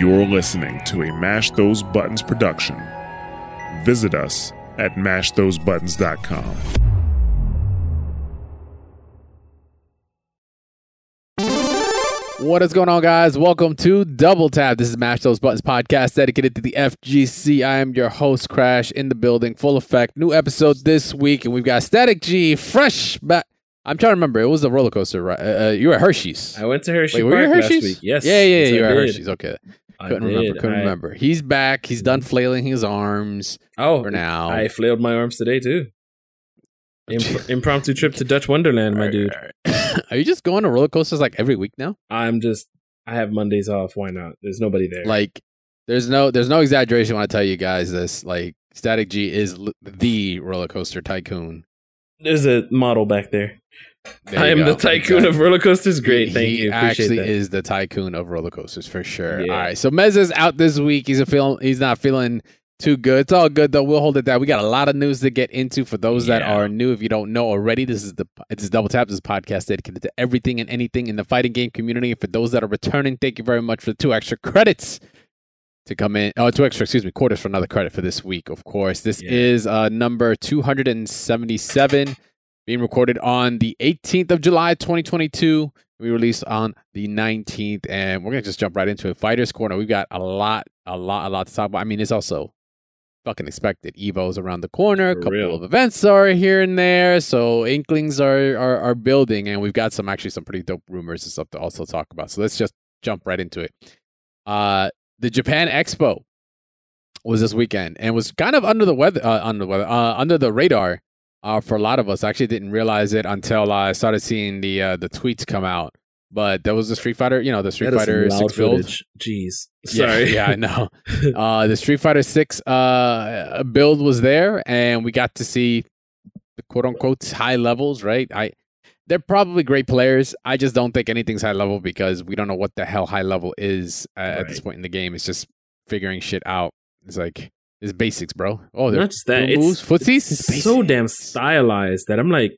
You're listening to a Mash Those Buttons production. Visit us at mashthosebuttons.com. What is going on, guys? Welcome to Double Tap. This is Mash Those Buttons podcast dedicated to the FGC. I am your host, Crash, in the building, full effect. New episode this week, and we've got Static G fresh back. I'm trying to remember. It was a roller coaster, right? Uh, uh, you were at Hershey's. I went to Hershey Wait, were you Park at Hershey's? last week. Yes. Yeah, yeah, yes, you were at did. Hershey's. Okay. I Couldn't remember. Couldn't I- remember. He's back. He's done mm. flailing his arms Oh, for now. I flailed my arms today too. Imp- impromptu trip to Dutch Wonderland, my dude. Are you just going to roller coasters like every week now? I'm just. I have Mondays off. Why not? There's nobody there. Like, there's no there's no exaggeration when I tell you guys this. Like, Static G is l- the roller coaster tycoon. there's a model back there. I am go. the tycoon Exactly. of roller coasters. Great, thank he you. Appreciate actually that. is the tycoon of roller coasters for sure. Yeah. All right, so Mez is out this week. He's a feel he's not feeling too good. It's all good though. We'll hold it down. We got a lot of news to get into for those that are new. If you don't know already, this is the it's Double Tap. This is podcast dedicated to everything and anything in the fighting game community. And for those that are returning, thank you very much for the two extra credits to come in. Oh, two extra, excuse me, quarters for another credit for this week. Of course, this Yeah. is uh number two hundred and seventy seven being recorded on the 18th of July, 2022. We released on the 19th, and we're gonna just jump right into it. Fighters Corner. We've got a lot, a lot, a lot to talk about. I mean, it's also fucking expected. Evo's around the corner. A couple real. of events are here and there, so inklings are, are are building, and we've got some actually some pretty dope rumors and stuff to also talk about. So let's just jump right into it. Uh, the Japan Expo was this weekend and was kind of under the weather, uh, under the weather, uh, under the radar uh, for a lot of us. I actually didn't realize it until I started seeing the uh, the tweets come out. But there was the Street Fighter, you know, the Street That Fighter Six build. footage. Jeez. Sorry. yeah, I know. uh, the Street Fighter Six uh, build was there, and we got to see the quote unquote high levels. Right? I they're probably great players. I just don't think anything's high level because we don't know what the hell high level is uh, at this point in the game. It's just figuring shit out. It's like it's basics, bro. Oh, they're Not just that. little It's, moves, footsies. it's so damn stylized that I'm like,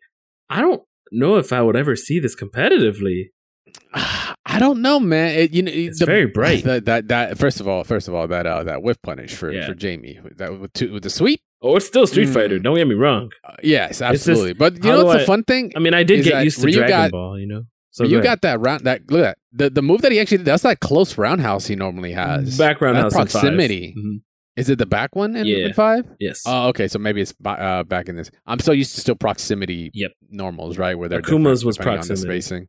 I don't know if I would ever see this competitively. I don't know, man. It, you know, It's very bright. That, that that first of all, first of all, that uh, that whiff punish for Yeah. for Jamie that with, two, with the sweep. Oh, it's still Street Mm. Fighter. Don't get me wrong. Uh, yes, just- absolutely. but you know what's I- the fun thing? I mean, I did get used to Ryu Dragon got- Ball, you know. So you got that round that look at that. the the move that he actually did. That's that close roundhouse he normally has. background That house in five. proximity. Mhm. Is it the back one in, Yeah. in five? Yes. Oh, okay. So maybe it's uh, back in this. I'm so used to still proximity. Yep. Normals, right? Where they're Akuma's was depending on the proximity. spacing.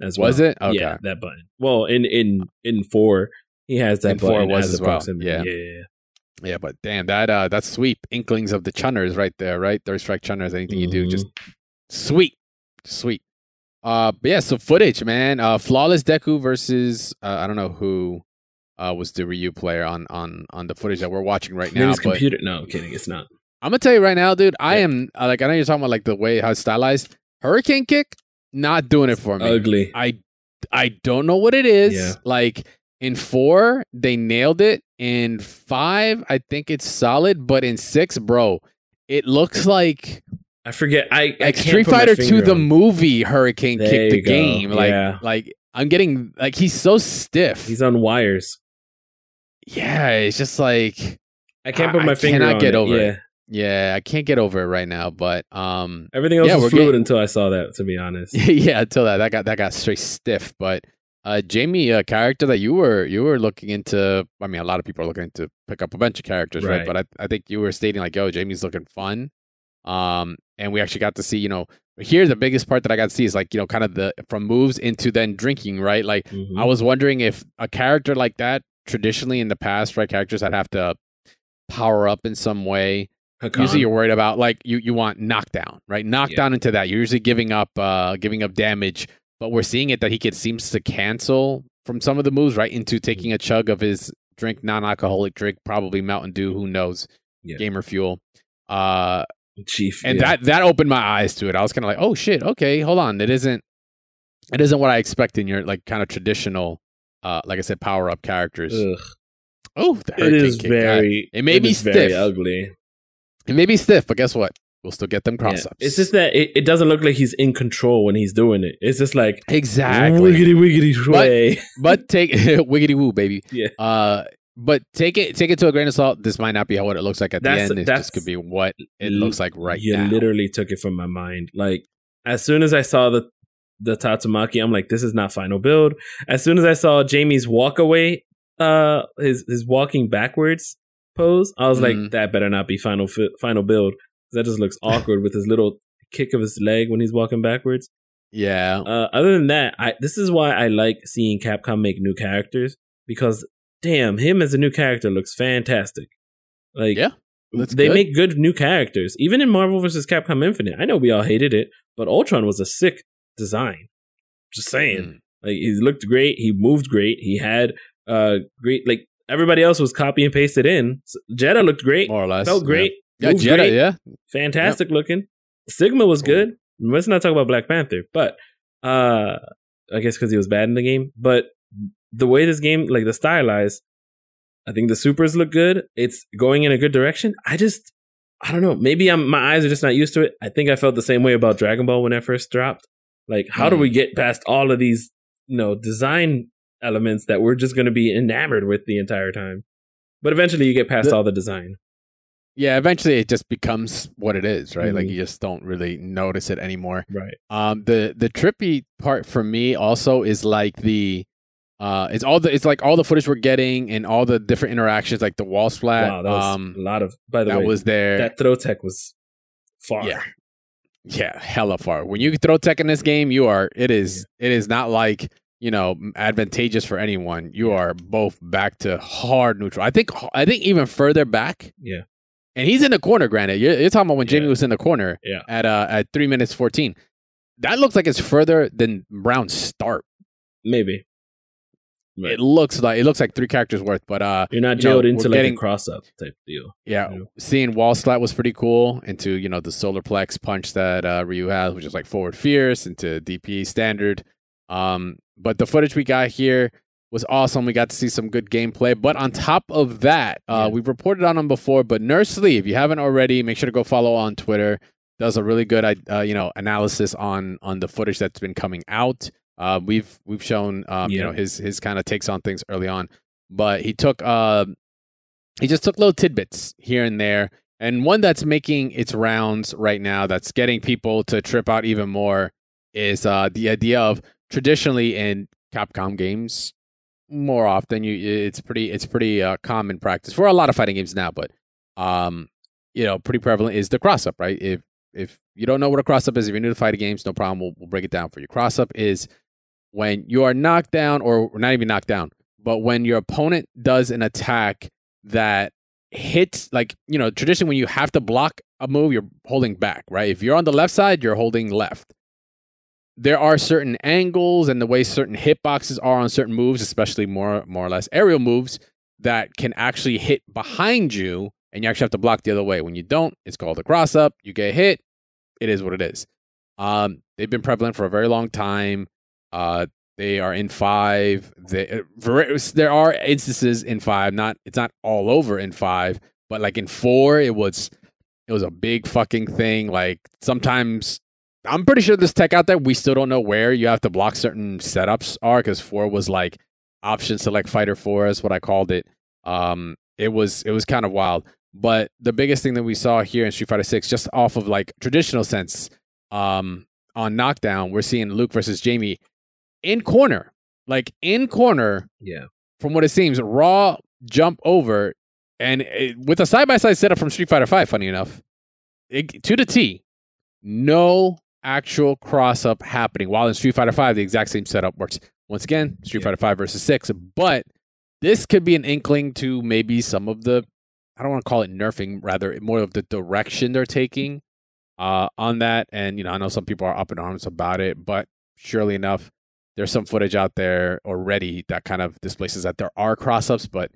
as well. Was it? Okay. Yeah, that button. Well, in in in four, he has that In four button was as, as well. proximity. Yeah. yeah, yeah. But damn that uh that sweep inklings of the chunners right there, right? Third strike chunners. Anything you do, just sweet, sweet. Uh, but yeah. So footage, man. Uh, flawless Deku versus uh, I don't know who uh was the Ryu player on on on the footage that we're watching right now. it's computer. No, I'm kidding. It's not. I'm gonna tell you right now, dude. I Yeah. am uh, like I know you're talking about like the way how it's stylized. Hurricane kick, not doing it for me. Ugly. I I don't know what it is. Yeah. Like in four, they nailed it. In five, I think it's solid, but in six, bro, it looks like I forget. I, I like Street Fighter Two, the movie Hurricane There Kick the go. game. Like Yeah. like I'm getting like he's so stiff. He's on wires. Yeah, it's just like I can't put my I finger cannot on get it. over it. yeah. yeah, I can't get over it right now. But um Everything else Yeah, was fluid getting- until I saw that. To be honest. yeah, until that that got that got straight stiff. But uh, Jamie, a character that you were you were looking into. I mean, a lot of people are looking to pick up a bunch of characters, right? Right. But I, I think you were stating like, "Yo, Jamie's looking fun." Um, and we actually got to see, you know, here the biggest part that I got to see is like, you know, kind of the from moves into then drinking, right? Like, Mhm. I was wondering if a character like that, traditionally in the past, right, characters that have to power up in some way Hakan. usually you're worried about like you you want knockdown right knockdown into that you're usually giving up uh giving up damage but we're seeing it that he could seems to cancel from some of the moves right into taking a chug of his drink non-alcoholic drink probably mountain dew who knows Yeah. gamer fuel uh Chief. and yeah. that that opened my eyes to it i was kind of like oh shit okay hold on it isn't it isn't what i expect in your like kind of traditional uh like i said power up characters Ugh. oh the It is kick, God. very. It may be is very stiff. ugly. it may be stiff but guess what We'll still get them Yeah. cross ups. It's just that it, it doesn't look like he's in control when he's doing it. It's just like exactly. wiggity wiggity way. but take wiggity woo, baby. Yeah. Uh, but take it take it to a grain of salt. This might not be what it looks like at That's- the end. It just could be what it looks like right you now. literally took it from my mind. Like as soon as I saw the the Tatsumaki, I'm like, this is not final build. As soon as I saw Jamie's walk away, uh, his his walking backwards pose, I was Mhm. like, that better not be final fi- final build. That just looks awkward with his little kick of his leg when he's walking backwards. yeah. Uh, other than that, I this is why I like seeing Capcom make new characters because damn, him as a new character looks fantastic. Like Yeah, they good. make good new characters. Even in Marvel vs. Capcom Infinite, I know we all hated it, but Ultron was a sick design. Just saying, Mm. like he looked great, he moved great, he had uh great like everybody else was copy and pasted in. So Jedah looked great, more or less. felt great, Yeah, yeah Jedah, great, yeah. fantastic looking. Sigma was good. Let's not talk about Black Panther, but uh I guess because he was bad in the game. But the way this game, like the stylized, I think the supers look good. It's going in a good direction. I just, I don't know. Maybe I'm my eyes are just not used to it. I think I felt the same way about Dragon Ball when it first dropped. Like, how do Mm. we get past all of these, you know, design elements that we're just going to be enamored with the entire time? But eventually, you get past The- all the design. Yeah, eventually it just becomes what it is, right? Like Mhm. you just don't really notice it anymore. Right. Um, the the trippy part for me also is like the, uh, it's all the it's like all the footage we're getting and all the different interactions, like the wall splat. wow, that was um, a lot of. By the that way, was there. that throw tech was far. Yeah. Yeah, hella far. When you throw tech in this game, you are it is it is not like you know advantageous for anyone. You are both back to hard neutral. I think I think even further back. Yeah. And he's in the corner. Granted, you're, you're talking about when Jamie Yeah. was in the corner. Yeah. At uh at three minutes fourteen. That looks like it's further than Brown's start. Maybe. Right. It looks like it looks like three characters worth. But uh, You're not you know, into we're like getting- a cross up type deal. Yeah, Yeah. seeing wall splat was pretty cool. Into you know the solar plex punch that uh, Ryu has, which is like forward fierce, into DP standard. Um, but the footage we got here was awesome. We got to see some good gameplay. But on top of that, uh, Yeah. we've reported on them before. But NurseLee, if you haven't already, make sure to go follow on Twitter. Does a really good uh, you know analysis on on the footage that's been coming out. Uh, we've we've shown um, you know his his kind of takes on things early on, but he took uh, he just took little tidbits here and there. And one that's making its rounds right now, that's getting people to trip out even more, is uh, the idea of traditionally in Capcom games, more often you it's pretty it's pretty uh, common practice for a lot of fighting games now, but um, you know, pretty prevalent is the cross up, right? If if you don't know what a cross up is, if you're new to fighting games, no problem. We'll, we'll break it down for you. Cross up is when you are knocked down, or not even knocked down, but when your opponent does an attack that hits, like, you know, traditionally when you have to block a move, you're holding back, right? If you're on the left side, you're holding left. There are certain angles and the way certain hitboxes are on certain moves, especially more more or less aerial moves, that can actually hit behind you and you actually have to block the other way. When you don't, it's called a cross up. You get hit. It is what it is. Um, they've been prevalent for a very long time. Uh, they are in five. They, uh, there are instances in five. Not it's not all over in five, but like in four, it was it was a big fucking thing. Like sometimes I'm pretty sure there's tech out there. We still don't know where you have to block certain setups are because four was like option select fighter four is what I called it. Um, it was it was kind of wild. But the biggest thing that we saw here in Street Fighter Six, just off of like traditional sense, um, on knockdown, we're seeing Luke versus Jamie in corner, like in corner. Yeah. From what it seems, raw jump over, and it, with a side by side setup from Street Fighter Five. Funny enough, it, to the T, no actual cross up happening. While in Street Fighter Five, the exact same setup works. Once again, Street Yeah. Fighter Five versus Six, but this could be an inkling to maybe some of the I don't want to call it nerfing, rather more of the direction they're taking uh, on that. And you know, I know some people are up in arms about it, but surely enough, there's some footage out there already that kind of displaces that there are cross ups, but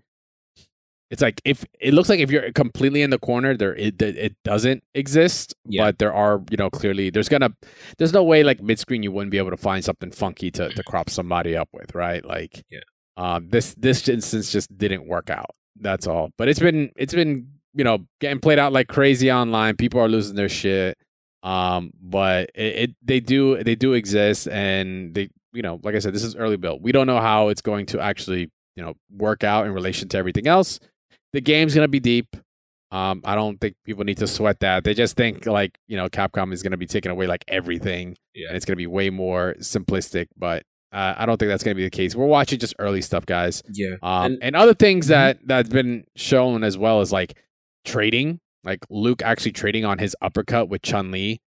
it's like if it looks like if you're completely in the corner, there it, it doesn't exist. Yeah. But there are, you know, clearly there's gonna there's no way like mid screen you wouldn't be able to find something funky to to crop somebody up with, right? Like Yeah. um this this instance just didn't work out. That's all. But it's been it's been you know getting played out like crazy online. People are losing their shit. Um, but it, it they do they do exist, and they you know like I said, this is early build. We don't know how it's going to actually you know work out in relation to everything else. The game's gonna be deep. Um, I don't think people need to sweat that. They just think like you know Capcom is gonna be taking away like everything, Yeah. and it's gonna be way more simplistic. But uh, I don't think that's gonna be the case. We're watching just early stuff, guys. Yeah. Um, And- and, other things Mhm. that that's been shown as well is like trading, like Luke actually trading on his uppercut with Chun Li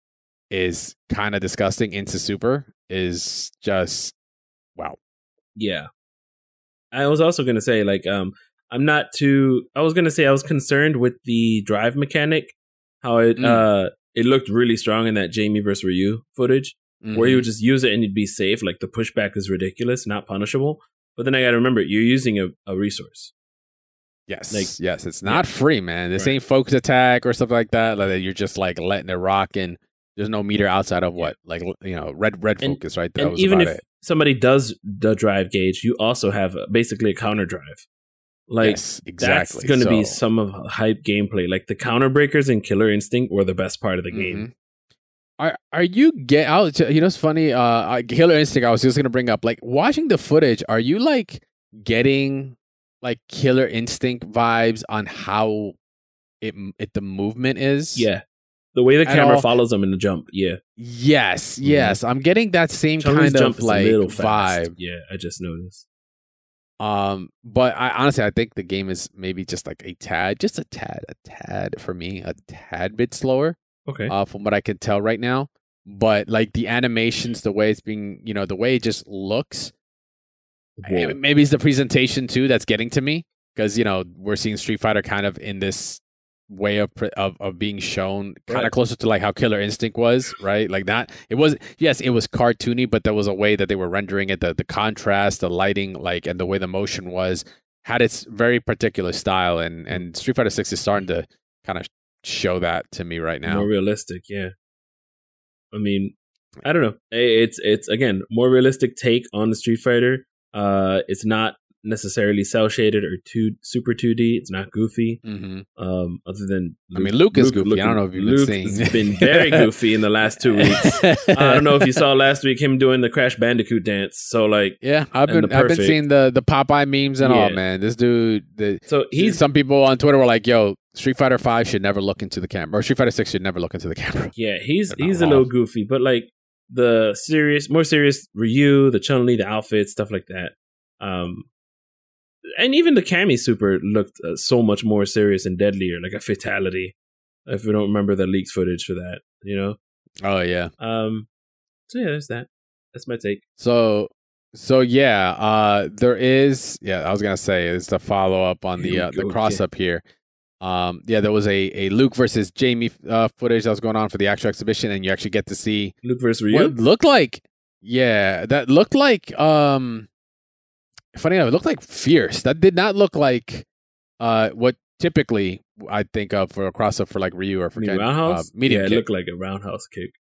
is kind of disgusting. Into Super is just wow. Yeah. I was also gonna say, like, um, I'm not too I was gonna say I was concerned with the drive mechanic, how it Mm. uh it looked really strong in that Jamie versus Ryu footage, where you would just use it and you'd be safe. Like the pushback is ridiculous, not punishable. But then I gotta remember you're using a, a resource. yes, like- yes, it's not free, man. This Right. ain't focus attack or something like that. Like you're just like letting it rock and. There's no meter outside of what, like you know, red red And- focus, right? That and was even if it. somebody does the drive gauge, you also have a, basically a counter drive. Like yes, exactly. that's going to be some of hype gameplay. Like the counter breakers in Killer Instinct were the best part of the game. Mhm. Are are you get out? You know, it's funny. Uh, Killer Instinct. I was just gonna bring up like watching the footage. Are you like getting like Killer Instinct vibes on how it it the movement is? Yeah, the way the camera all. follows them in the jump. Yeah, Yes. Yes. I'm getting that same kind of like vibe. Yeah, I just noticed. Um, but I honestly I think the game is maybe just like a tad, just a tad, a tad for me, a tad bit slower. Okay, uh, from what I can tell right now. But like the animations, the way it's being, you know, the way it just looks. Whoa. eh, Maybe it's the presentation too that's getting to me because you know we're seeing Street Fighter kind of in this way of of, of being shown kind of Right. closer to like how Killer Instinct was, right? Like that. It was yes, it was cartoony, but there was a way that they were rendering it, the the contrast, the lighting, like and the way the motion was had its very particular style, and and Street Fighter Six is starting to kind of show that to me right now. more realistic. Yeah, I mean, I don't know. It's it's again more realistic take on the Street Fighter. Uh, it's not necessarily cell shaded or two super two D. It's not goofy. hmm Um, other than I mean, Luke is goofy. I don't know if you've been Luke seeing. has been very goofy in the last two weeks. I don't know if you saw last week him doing the Crash Bandicoot dance. So like, Yeah, I've been I've been seeing the the Popeye memes and all, man. This dude, the, so he's some people on Twitter were like, "Yo, Street Fighter Five should never look into the camera, or Street Fighter Six should never look into the camera." yeah he's he's a little goofy, but like the serious, more serious Ryu, the Chun Li, the outfit, stuff like that. Um, and even the Cammy Super looked uh, so much more serious and deadlier, like a fatality. If we don't remember the leaked footage for that, you know. Oh yeah. Um, so yeah, there's that. That's my take. So so yeah, uh, there is. Yeah, I was gonna say it's the follow up on the uh, the cross up here. Um, yeah, there was a a Luke versus Jamie uh, footage that was going on for the actual exhibition, and you actually get to see Luke versus Ryu. what looked like yeah that looked like um funny enough it looked like fierce that did not look like uh what typically i think of for a cross up for like ryu or for Ken, roundhouse? uh, medium yeah, it kick. looked like a roundhouse kick.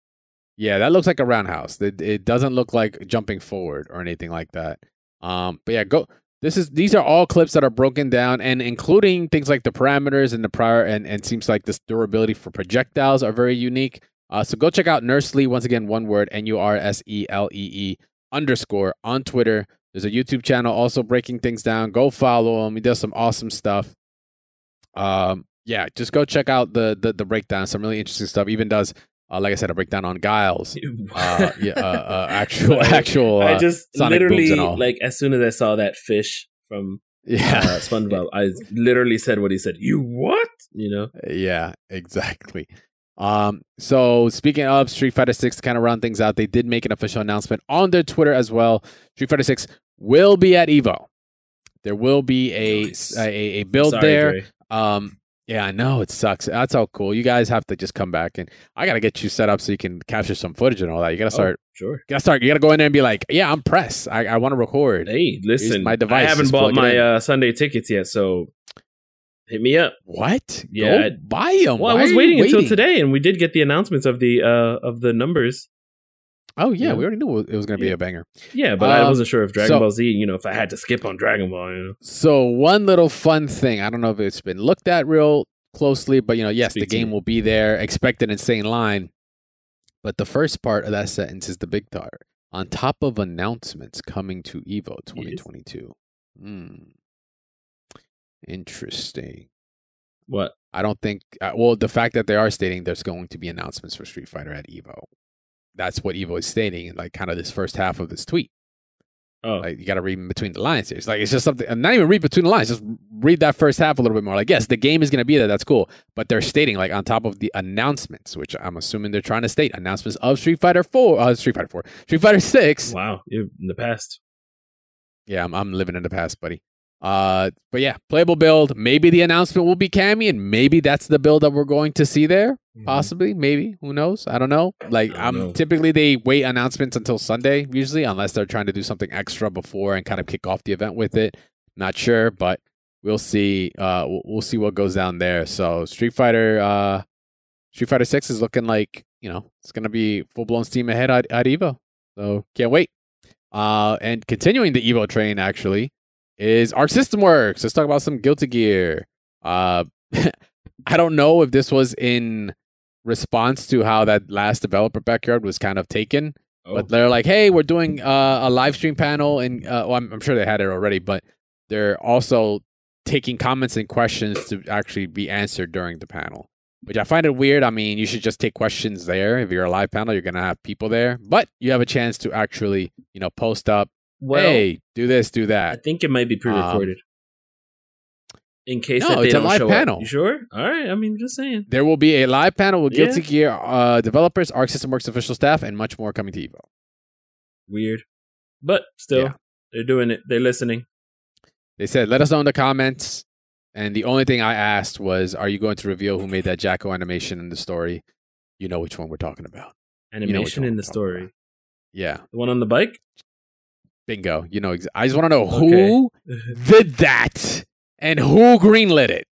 yeah that looks like a roundhouse it, it doesn't look like jumping forward or anything like that um but yeah go this is these are all clips that are broken down and including things like the parameters and the prior and and seems like this durability for projectiles are very unique uh, so go check out NurseLee once again, one word N U R S E L E E underscore on Twitter. There's a YouTube channel also breaking things down. Go follow him. He does some awesome stuff. Um, yeah, just go check out the the, the breakdown. Some really interesting stuff. Even does, uh, like I said, a breakdown on Guile's. Uh, yeah, uh, uh, actual actual. Uh, I just Sonic booms literally like as soon as I saw that fish from yeah, uh, SpongeBob, I literally said what he said. You what? You know? Yeah, exactly. Um, so speaking of Street Fighter Six, to kind of round things out, they did make an official announcement on their Twitter as well. Street Fighter Six will be at Evo. There will be a Nice. a, a build Sorry, there. Dre. Um, yeah, I know it sucks. That's all cool. You guys have to just come back and I gotta get you set up so you can capture some footage and all that. You gotta Oh, start. sure. You gotta start. You gotta go in there and be like, "Yeah, I'm press. I, I want to record." Hey, listen, my device, I haven't bought my uh, Sunday tickets yet, so hit me up. What? Yeah, Go buy them. Well, I was waiting, until today, and we did get the announcements of the uh of the numbers. Oh yeah, Yeah. we already knew it was gonna be Yeah. a banger. Yeah, but I Um, wasn't sure if Dragon so- Ball Z, you know, if I had to skip on Dragon Ball, you know. So one little fun thing, I don't know if it's been looked at real closely, but you know, yes, Speak the game me. will be there. Expect an insane line. But the first part of that sentence is the big part. On top of announcements coming to Evo 2022. Hmm. Interesting. What? I don't think. Uh, well, the fact that they are stating there's going to be announcements for Street Fighter at Evo. That's what Evo is stating in like kind of this first half of this tweet. Oh, Like you got to read between the lines here. It's like it's just something. and Not even read between the lines. Just read that first half a little bit more. Like yes, the game is going to be there. That's cool. But they're stating like on top of the announcements, which I'm assuming they're trying to state announcements of Street Fighter Four, uh, Street Fighter Four, Street Fighter Six. wow. In the past. Yeah, I'm, I'm living in the past, buddy. Uh, but yeah, playable build. Maybe the announcement will be Cammy, and maybe that's the build that we're going to see there. Possibly, maybe. Who knows? I don't know. Like, Mm-hmm. I I'm know. typically they wait announcements until Sunday, usually, unless they're trying to do something extra before and kind of kick off the event with it. Not sure, but we'll see. Uh, we'll, we'll see what goes down there. So, Street Fighter, uh, Street Fighter Six is looking like you know it's gonna be full blown steam ahead at, at Evo. So can't wait. Uh, and continuing the Evo train actually is Arc System Works. Let's talk about some Guilty Gear. Uh, I don't know if this was in response to how that last developer backyard was kind of taken, Oh, but they're like, "Hey, we're doing uh, a live stream panel," and uh, well, I'm, I'm sure they had it already, but they're also taking comments and questions to actually be answered during the panel. Which I find it weird. I mean, you should just take questions there. If you're a live panel, you're gonna have people there, but you have a chance to actually, you know, post up. Well, hey, do this, do that. I think it might be pre-recorded. in case no, that they it's a live panel. You sure? All right. I mean, just saying. There will be a live panel with Yeah. Guilty Gear uh, developers, Arc System Works official staff, and much more coming to Evo. Weird, but still, Yeah. they're doing it. They're listening. They said, let us know in the comments. And the only thing I asked was, are you going to reveal who made that Jack-O animation in the story? You know which one we're talking about. Animation one in the story. about. Yeah, The one on the bike. Bingo. You know, I just want to know Okay. who did that and who greenlit it.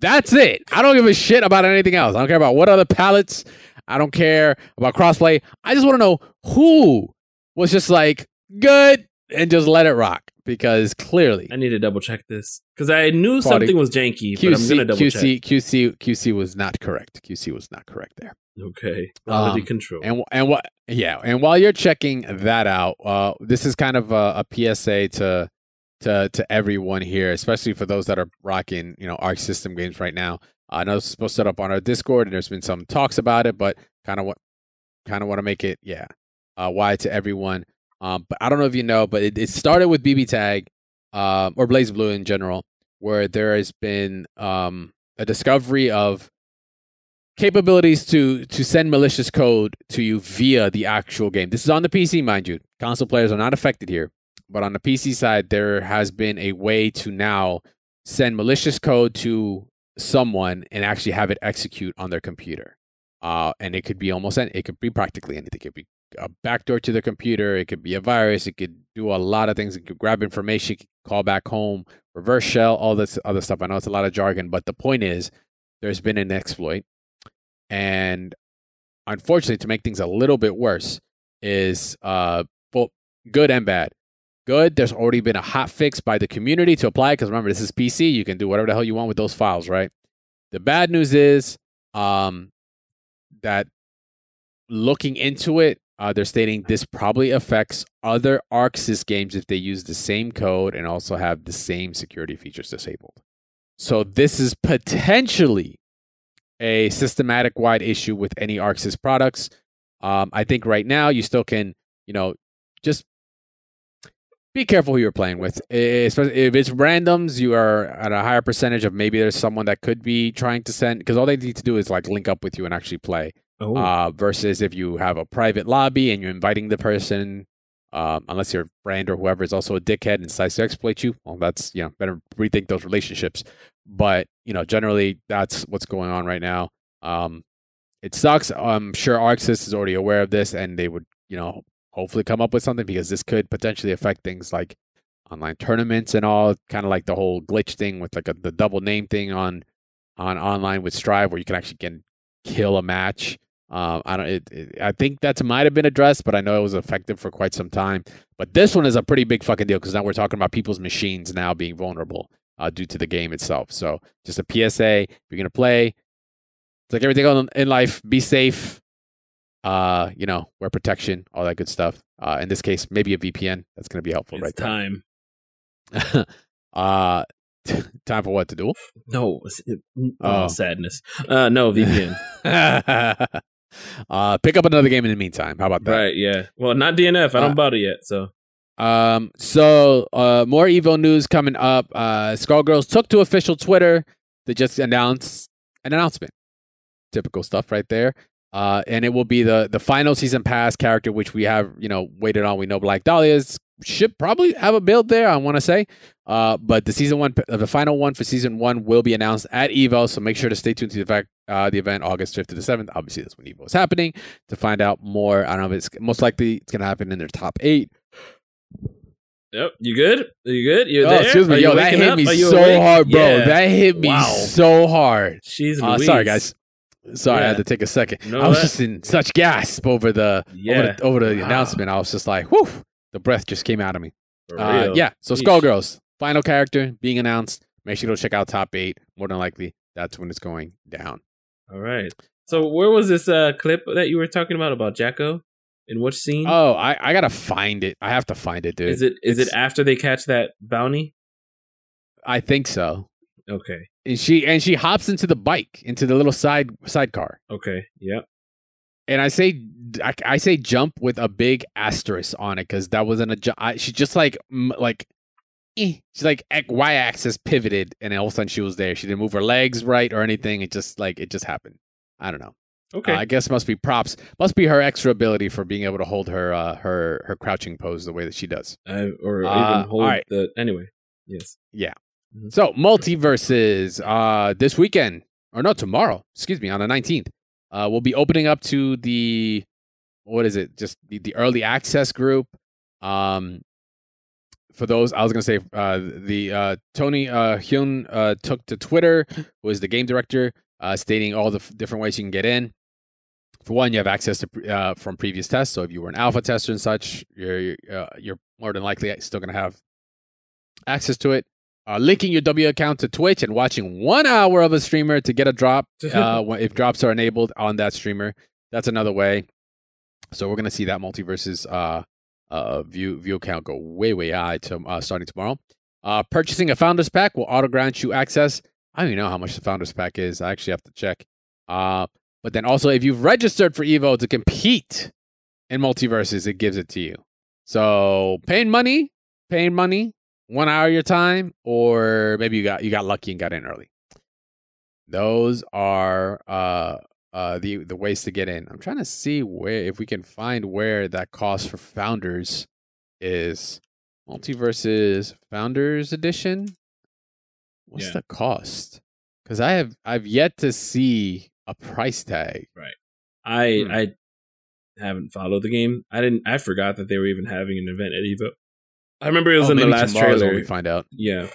That's it. I don't give a shit about anything else. I don't care about what other palettes. I don't care about crossplay. I just want to know who was just like good and just let it rock because clearly I need to double check this because I knew something was janky, but I'm QC, gonna double QC, QC, QC was not correct. QC was not correct there. Okay, quality Um, control. And and what? Yeah, and while you're checking that out, uh, this is kind of a, a PSA to to to everyone here, especially for those that are rocking, you know, Arc System games right now. I know it's supposed to set up on our Discord, and there's been some talks about it, but kind of what kind of want to make it, yeah, uh, wide to everyone. Um, but I don't know if you know, but it, it started with BB Tag, um, or BlazBlue in general, where there has been um a discovery of capabilities to to send malicious code to you via the actual game. This is on the PC, mind you. Console players are not affected here, but on the PC side, there has been a way to now send malicious code to someone and actually have it execute on their computer. Uh, and it could be almost any, it could be practically anything. It could be a backdoor to the computer. It could be a virus. It could do a lot of things. It could grab information, call back home, reverse shell, all this other stuff. I know it's a lot of jargon, but the point is, there's been an exploit and unfortunately to make things a little bit worse is uh both good and bad good there's already been a hot fix by the community to apply because remember this is pc you can do whatever the hell you want with those files right the bad news is um that looking into it uh, they're stating this probably affects other arcsys games if they use the same code and also have the same security features disabled so this is potentially a systematic wide issue with any ArcSys products. Um, I think right now you still can, you know, just be careful who you're playing with. If it's randoms, you are at a higher percentage of maybe there's someone that could be trying to send because all they need to do is like link up with you and actually play. Oh, Uh, versus if you have a private lobby and you're inviting the person, um, unless your friend or whoever is also a dickhead and decides to exploit you, well, that's you know better rethink those relationships. But you know, generally that's what's going on right now. Um, it sucks. I'm sure ArcSys is already aware of this, and they would you know hopefully come up with something because this could potentially affect things like online tournaments and all. Kind of like the whole glitch thing with like a, the double name thing on on online with Strive, where you can actually get kill a match. Um, I don't. It, it, I think that might have been addressed, but I know it was effective for quite some time. But this one is a pretty big fucking deal because now we're talking about people's machines now being vulnerable. uh, due to the game itself. So just a PSA: if you're gonna play, it's like everything in life. Be safe. Uh, you know, wear protection, all that good stuff. Uh, in this case, maybe a VPN. That's gonna be helpful, It's right time. there. uh, time for what to do? No, it- oh, Oh. sadness. Uh, no VPN. uh, pick up another game in the meantime. How about that? right? Yeah. Well, not DNF. I don't Uh, bought it yet. So Um, so uh, more Evo news coming up. Uh, Skullgirls took to official Twitter to just announce an announcement. Typical stuff right there. Uh, and it will be the the final season pass character, which we have you know waited on. We know Black Dahlia's should probably have a build there. I want to say, uh, but the season one, uh, the final one for season one will be announced at Evo. So make sure to stay tuned to the fact uh, the event August fifth to the seventh. Obviously, that's when Evo is happening to find out more. I don't know if it's most likely it's going to happen in their top eight. Yep. You good? Are you good? You Oh, there? excuse me, you yo, that hit up? me so awake? hard, bro. Yeah. That hit me Wow. so hard. She's Uh, sorry, guys. Sorry, I had to take a second. Know I was what? just in such gasp over the Yeah. over the, over the Wow. announcement. I was just like, whew, the breath just came out of me. Uh, yeah, so Yeesh. Skullgirls, final character being announced. Make sure to go check out top eight. More than likely, that's when it's going down. All right. So where was this uh, clip that you were talking about about Jack-O? In which scene? Oh, I, I gotta find it. I have to find it, dude. is it is it after they catch that bounty? I think so. Okay. And she and she hops into the bike, into the little side sidecar. Okay. Yep. And I say I, I say jump with a big asterisk on it because that wasn't a jump. She just like m- like eh. she's like y axis pivoted, and all of a sudden she was there. She didn't move her legs right or anything. It just like it just happened. I don't know. Okay. Uh, I guess must be props. Must be her extra ability for being able to hold her uh, her her crouching pose the way that she does. Uh, or Uh, even hold right. the anyway. Yes. Yeah. So MultiVersus uh this weekend or no tomorrow, excuse me, on the 19th. Uh we'll be opening up to the what is it? Just the, the early access group. Um for those I was going to say uh the uh Tony uh Huynh uh took to Twitter who is the game director uh stating all the f- different ways you can get in. For one, you have access to uh, from previous tests. So if you were an alpha tester and such, you're you're, uh, you're more than likely still going to have access to it uh, linking your W account to Twitch and watching one hour of a streamer to get a drop uh, if drops are enabled on that streamer. That's another way. So we're gonna see that MultiVersus uh, uh, view view account go way way high to uh, starting tomorrow. Uh, purchasing a founders pack will auto grant you access. I don't even know how much the founders pack is. I actually have to check. Uh, but then also, if you've registered for Evo to compete in MultiVersus, it gives it to you. So paying money, paying money, one hour of your time, or maybe you got you got lucky and got in early. Those are uh uh the the ways to get in. I'm trying to see where if we can find where that cost for founders is. MultiVersus Founders Edition. What's Yeah. the cost? Because I have I've yet to see a price tag. Right. I Hmm. I haven't followed the game. I didn't. I forgot that they were even having an event at Evo. I remember it was Oh, in the last trailer. we find out. Yeah.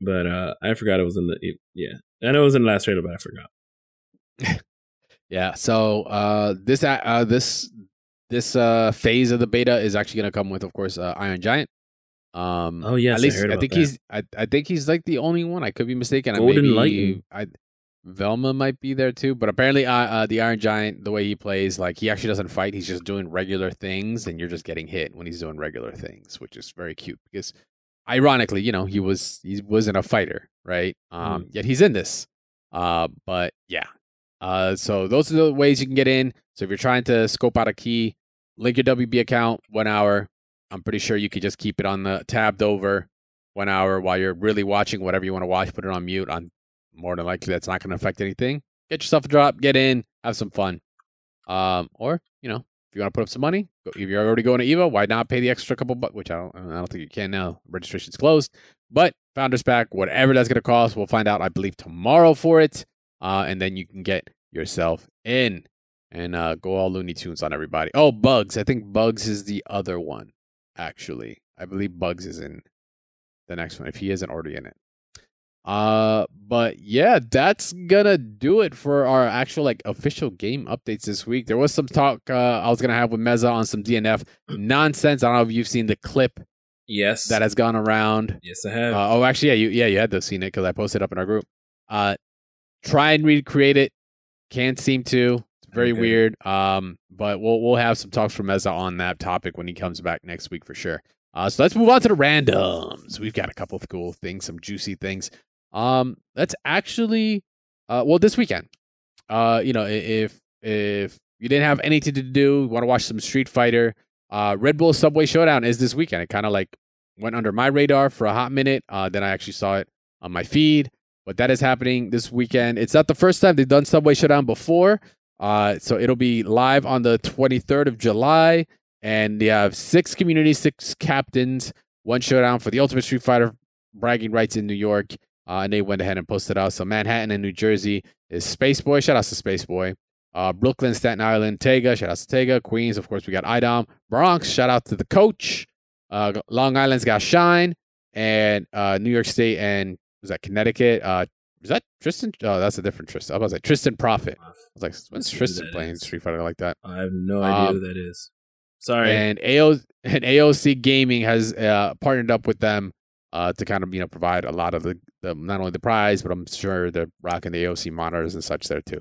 But uh I forgot it was in the e, yeah. I know it was in the last trailer, but I forgot. Yeah. So uh, this uh, this this uh, phase of the beta is actually going to come with, of course, uh, Iron Giant. Um, Oh, yes, at I least heard I, think that. he's I, I think he's like the only one. I could be mistaken. I Golden maybe, Lightning. I Velma might be there too, but apparently, uh, uh, the Iron Giant, the way he plays, like he actually doesn't fight. He's just doing regular things, and you're just getting hit when he's doing regular things, which is very cute because, ironically, you know, he was he wasn't a fighter, right? Um, yet he's in this. Uh, but yeah, uh, so those are the ways you can get in. So if you're trying to scope out a key, link your WB account one hour. I'm pretty sure you could just keep it on the tabbed over one hour while you're really watching whatever you want to watch. Put it on mute. On more than likely, that's not going to affect anything. Get yourself a drop, get in, have some fun. Um, or you know, if you want to put up some money, if you're already going to Evo, why not pay the extra couple? But which I don't, I don't think you can now. Registration's closed. But Founders Pack, whatever that's going to cost, we'll find out. I believe tomorrow for it, uh, and then you can get yourself in and uh, go all Looney Tunes on everybody. Oh, Bugs. I think Bugs is the other one. Actually, I believe Bugs is in the next one if he isn't already in it. Uh, but yeah, that's gonna do it for our actual like official game updates this week. There was some talk uh, I was gonna have with Meza on some DNF nonsense. I don't know if you've seen the clip Yes. that has gone around. yes, I have. Uh, oh, actually, yeah, you yeah you had to have seen it because I posted up in our group. Uh, try and recreate it. Can't seem to. It's very Okay. weird. Um, but we'll we'll have some talks from Meza on that topic when he comes back next week for sure. Uh, so let's move on to the randoms. We've got a couple of cool things, some juicy things. Um, let's actually, uh, well, this weekend, uh, you know, if if you didn't have anything to do, want to watch some Street Fighter, uh, Red Bull Subway Showdown is this weekend. It kind of like went under my radar for a hot minute. Uh, then I actually saw it on my feed. But that is happening this weekend. It's not the first time they've done Subway Showdown before. Uh, so it'll be live on the 23rd of July. And they have six communities, six captains, one showdown for the Ultimate Street Fighter bragging rights in New York. Uh, and they went ahead and posted out. So Manhattan and New Jersey is Space Boy. Shout out to Space Boy. Uh, Brooklyn, Staten Island, Tega. Shout out to Tega. Queens, of course, we got IDOM. Bronx, shout out to the coach. Uh, Long Island's got Shine. And uh, New York State and was that Connecticut? Uh, is that Tristan? Oh, that's a different Tristan. I was like Tristan Profit. I was like, when's Let's see who Tristan playing is. Street Fighter like that? I have no idea um, who that is. Sorry. And AO and AOC Gaming has uh, partnered up with them uh, to kind of you know provide a lot of the, the not only the prize, but I'm sure they're rocking the AOC monitors and such there too.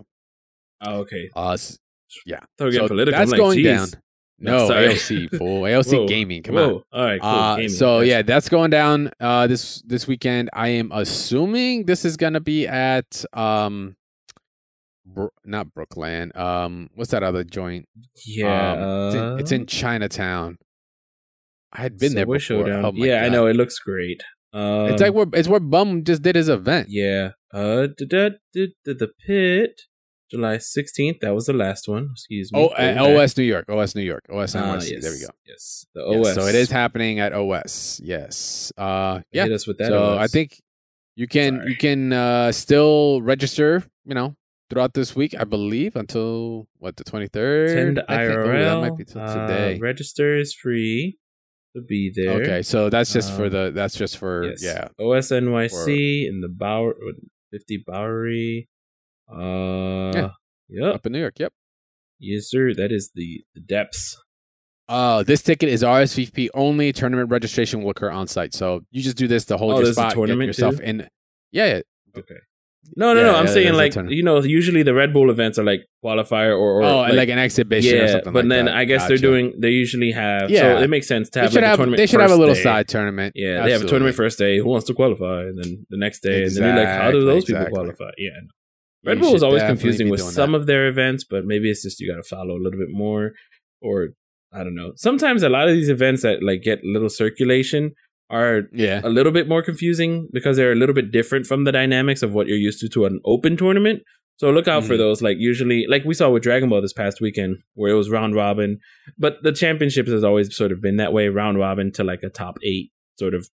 oh, okay. Uh, s- Thought we were getting so political. that's like, going geez. down. No. AOC fool. AOC Whoa, Gaming. Come Whoa. on. All right. Cool. Uh, so Gotcha. yeah, that's going down uh, this this weekend. I am assuming this is gonna be at um, Bro- not Brooklyn. Um, what's that other joint? Yeah. Um, it's, in, it's uh, in Chinatown. I had been there Subway before. Showdown. Oh yeah, I know. It looks great. Um, It's like where it's where Bum just did his event. Yeah. Uh, the pit, July sixteenth. That was the last one. Excuse me. Oh, uh. OS New York, OS New York, OS Ah, NYC. yes, There we go. Yes, the Yes, OS. so it is happening at OS. Yes. Uh, yeah. Hit us with that. so OS. I think you can Sorry. you can uh, still register. You know, throughout this week, I believe until what the twenty third. Tend IRL. that might be till uh, today. register is free to be there. okay, so that's just for Um, the that's just for Yes. yeah. OSNYC in the Bower fifty Bowery. Uh, Yeah. Yep. Up in New York. Yep. Yes, sir. That is the the depths. Uh, this ticket is RSVP only. Tournament registration will occur on site. So you just do this to hold Oh, your spot, get tournament yourself too? in. Yeah, yeah. Okay. No, no, Yeah, no. I'm yeah, saying like you know, usually the Red Bull events are like qualifier or, or oh, like, an exhibition yeah, or something but like then that. I guess they're doing. They usually have. Yeah. so it makes sense to have like a have. tournament. They should have a little day. side tournament. Yeah, they have a tournament first day. Who wants to qualify? And then the next day, and then like, how do Exactly, those people exactly. qualify? Yeah, Red You Bull is always confusing with some that. of their events, but maybe it's just you got to follow a little bit more, or I don't know. Sometimes a lot of these events that like get little circulation are Yeah. a little bit more confusing because they're a little bit different from the dynamics of what you're used to to an open tournament. So look out for Mhm. those. Like usually, like we saw with Dragon Ball this past weekend, where it was round robin, but the championships has always sort of been that way, round robin to like a top eight, sort of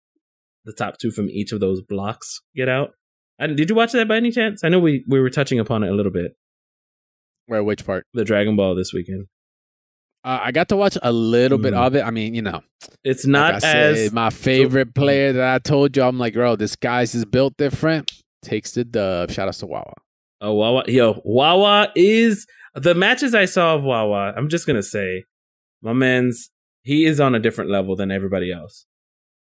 the top two from each of those blocks get out. And did you watch that by any chance? I know we we were touching upon it a little bit. Where which part? The Dragon Ball this weekend. Uh, I got to watch a little bit Mm. of it. I mean, you know, It's like not said, as my favorite player that I told you. I'm like, bro, this guy's is built different. Takes the dub. Shout out to Wawa. Oh, Wawa. Yo, Wawa is the matches I saw of Wawa. I'm just gonna say, my man's he is on a different level than everybody else.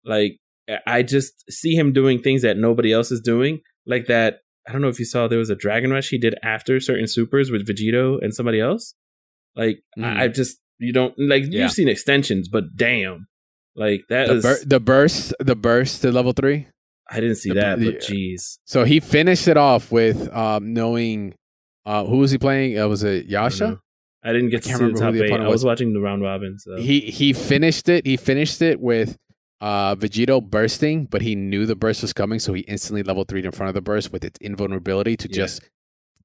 Like I just see him doing things that nobody else is doing. Like that. I don't know if you saw there was a Dragon Rush he did after certain supers with Vegito and somebody else. Like Mhm. I, I just you don't like Yeah. you've seen extensions, but damn, like that The, is bur- the burst, the burst to level three. I didn't see the- that, the- but jeez. So he finished it off with um, knowing uh, who was he playing? Uh, was it Yasha? know. I didn't get to can't see the top the eight. I was was. watching the round robin. So He he finished it. He finished it with uh, Vegito bursting, but he knew the burst was coming, so he instantly level three in front of the burst with its invulnerability to Yeah. just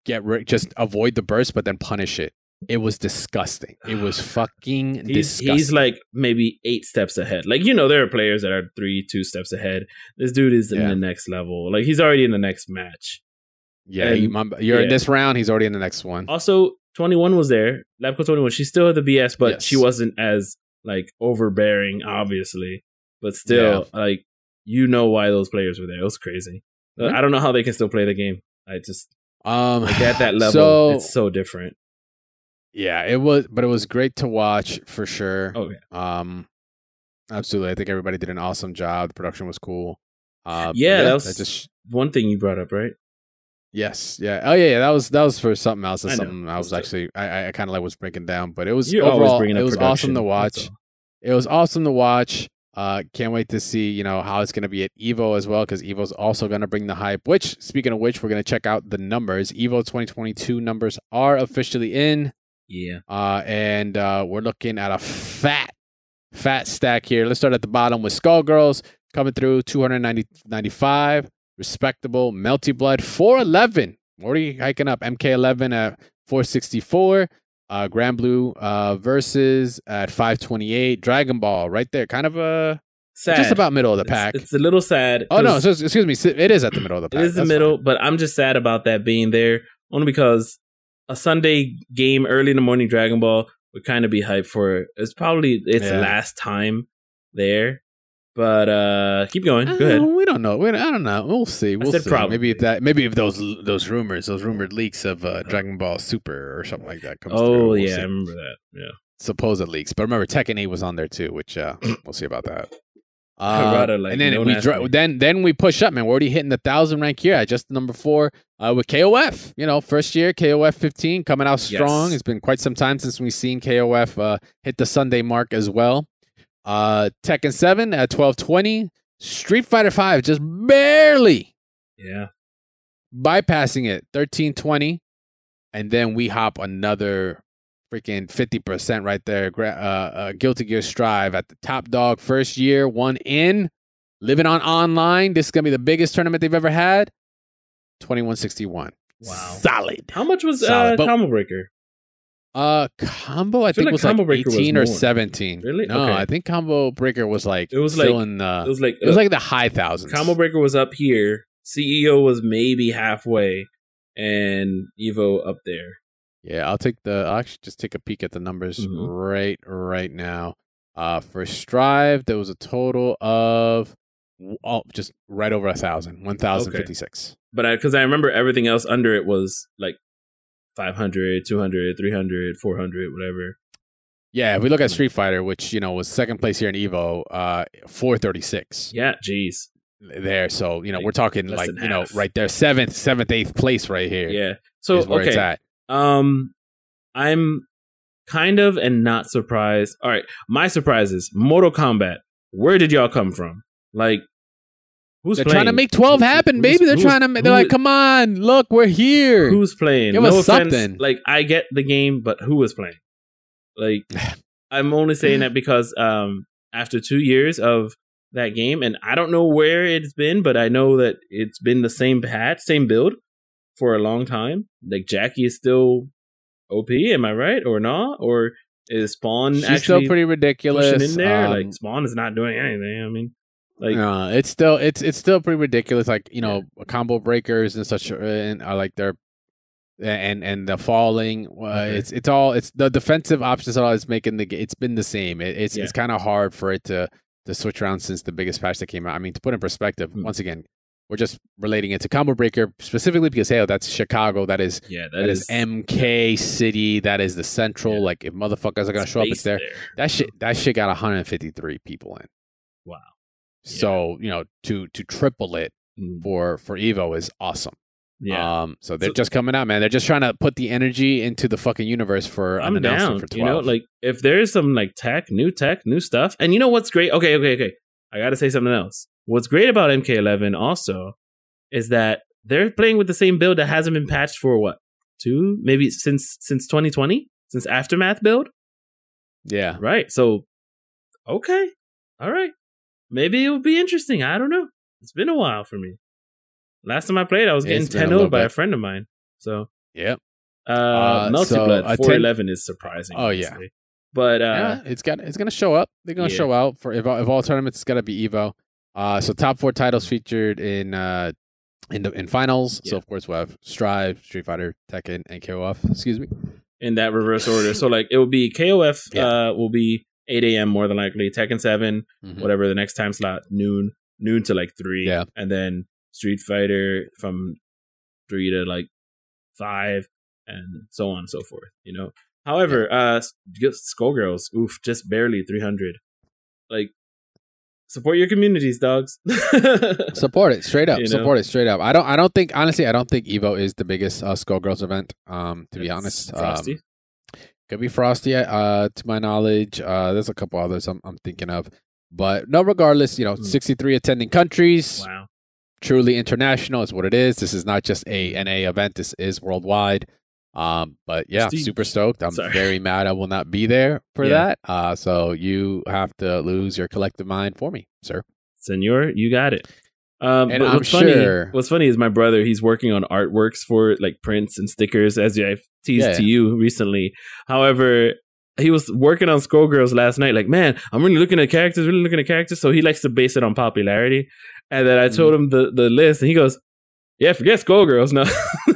get rid, just avoid the burst, but then punish it. It was disgusting. It was fucking He's disgusting. he's like maybe eight steps ahead. Like you know, there are players that are three, two steps ahead. This dude is in Yeah. the next level. Like he's already in the next match. yeah, and- my- you're in this round. He's already in the next one. Also, twenty one was there. Lab Coat twenty one. She still had the BS, but Yes. she wasn't as like overbearing, obviously. But still, like you know why those players were there. It was crazy. Yeah. I don't know how they can still play the game. I just Um, like at that level, So it's so different. Yeah, it was, but it was great to watch for sure. Oh yeah. Um, Absolutely. I think everybody did an awesome job. The production was cool. Uh, Yeah, that was- just One thing you brought up, right? yes, yeah. Oh yeah, yeah. That was that was for something else. That's something I was That's actually I I- kind of like was breaking down, but it was You're overall it was awesome to watch. It was awesome to watch. Uh, can't wait to see you know how it's going to be at Evo as well because Evo's also going to bring the hype. Which speaking of which, we're going to check out the numbers. Evo 2022 numbers are officially in. Yeah. Uh, and uh, we're looking at a fat, fat stack here. Let's start at the bottom with Skullgirls coming through 295, respectable. Melty Blood 411, already hiking up. MK11 at 464. Uh, Granblue uh, versus at 528. Dragon Ball right there, kind of a Sad. just about middle of the pack. It's, a little sad. oh no! so, excuse me, it is at the middle of the it pack. is the That's middle, fine. but I'm just sad about that being there only because a Sunday game early in the morning Dragon Ball would kind of be hyped for it. it's probably its Yeah. last time there. But uh keep going. Go Uh, ahead. We don't know. We, I don't know. We'll see. We'll see. probably. Maybe if that. Maybe if those those rumors, those rumored leaks of uh, Dragon Ball Super or something like that comes through. Oh we'll yeah, see. I remember that. Yeah. supposed leaks. But remember, Tekken 8 was on there too, which uh, we'll see about that. Uh, like, and then we me. then then we push up, man. We're already hitting the thousand rank here at just number four uh, with KOF. You know, first year KOF 15 coming out strong. Yes. It's been quite some time since we've seen KOF uh, hit the Sunday mark as well. Uh, Tekken 7 at 1220. Street Fighter 5 just barely Yeah. bypassing it 1320 and then we hop another freaking 50% right there uh, uh guilty gear strive at the top dog first year one in living on online this is gonna be the biggest tournament they've ever had 2161 Wow. solid How much was Solid, uh Combo Breaker? uh combo i, feel think like was Combo like Breaker was 18 or 17 Really? no Okay. i think combo breaker was like It was still like- in the It was like it was uh, like the high thousands Combo Breaker was up here. CEO was maybe halfway, and Evo up there. Yeah, I'll take the. I'll actually just take a peek at the numbers Mhm. right right now. Uh, for Strive, there was a total of oh, just right over a thousand, one thousand fifty six. But I because I remember everything else under it was like 500, 200, 300, 400, whatever. Yeah, if we look at Street Fighter, which you know was second place here in Evo, uh, four thirty six Yeah, jeez. there. So you know we're talking less like you know right there, seventh, seventh, eighth place right here. Yeah. So is where it's okay. Um, I'm kind of and not surprised. All right, my surprises. Mortal Kombat. Where did y'all come from? Like, who's They're playing? trying to make twelve happen, who's- baby. They're trying to. They're like, come on, look, we're here. Who's playing? Give no us offense. something. Like I get the game, but who is playing? Like I'm only saying that because um after two years of that game, and I don't know where it's been, but I know that it's been the same patch, same build for a long time. Like Jackie is still OP, am I right or not? Or is Spawn She's actually still pretty ridiculous. in there? Um, like Spawn is not doing anything. I mean, like no, it's still it's it's still pretty ridiculous. Like you know, combo breakers and such, uh, and are like they're and and the falling. Uh, Okay. It's it's all it's the defensive options are always making the. It's been the same. It, it's Yeah. it's kind of hard for it to to switch around since the biggest patch that came out. I mean, to put in perspective, Hmm. once again, we're just relating it to combo breaker specifically because hey, that's Chicago. That is yeah, that is, MK City. That is the central. Yeah. Like if motherfuckers are gonna show up, it's space there. That shit that shit got 153 people in. Wow. So you know to to triple it Mm, for for Evo is awesome. Yeah. Um. So they're So- just coming out, man. They're just trying to put the energy into the fucking universe for I'm announcement down. for You know, like if there's some like tech, new tech, new stuff, and you know what's great? Okay, okay, okay. I got to say something else. What's great about MK11 also is that they're playing with the same build that hasn't been patched for what two, maybe since since 2020, since aftermath build, yeah. right? So, okay, all right, maybe it will be interesting. I don't know. It's been a while for me. Last time I played, I was getting It's been a 10 little 0 by a friend of mine. So, yeah. uh, Uh, Melty so Blood a 10 411 is surprising. Oh, yeah. But uh, yeah, it's got it's gonna show up. They're gonna Yeah. show out for if, all tournaments. It's gotta be Evo. Uh, so top four titles featured in uh in the in finals. So of course we have Strive, Street Fighter, Tekken, and KOF. Excuse me. in that reverse order. So like it will be KOF Yeah. uh will be 8 a.m. more than likely. Tekken 7, Mhm. whatever the next time slot, noon, noon to like three. Yeah. And then Street Fighter from three to like five and so on and so forth, you know. However, uh just Skullgirls, oof, just barely 300. Like support your communities, dogs. support it straight up. You know? Support it straight up. I don't. I don't think honestly. I don't think Evo is the biggest uh, Skullgirls event. Um, to be honest, Frosty. Um, could be Frosty. Uh, to my knowledge, uh, there's a couple others I'm, I'm thinking of, but no. Regardless, you know, Hmm. 63 attending countries. wow. Truly international is what it is. This is not just a NA event. This is worldwide. Um, but yeah, I'm super stoked. I'm Sorry. very mad I will not be there for Yeah. that. Uh, so you have to lose your collective mind for me, sir. Senor, you got it. Um, And but I'm what's funny? sure- What's funny is my brother. He's working on artworks for like prints and stickers, as I've teased Yeah. to you recently. However, he was working on Skullgirls last night. Like, man, I'm really looking at characters, really looking at characters. So he likes to base it on popularity. And then I told Mm-hmm. him the the list, and he goes, "Yeah, forget Skullgirls now."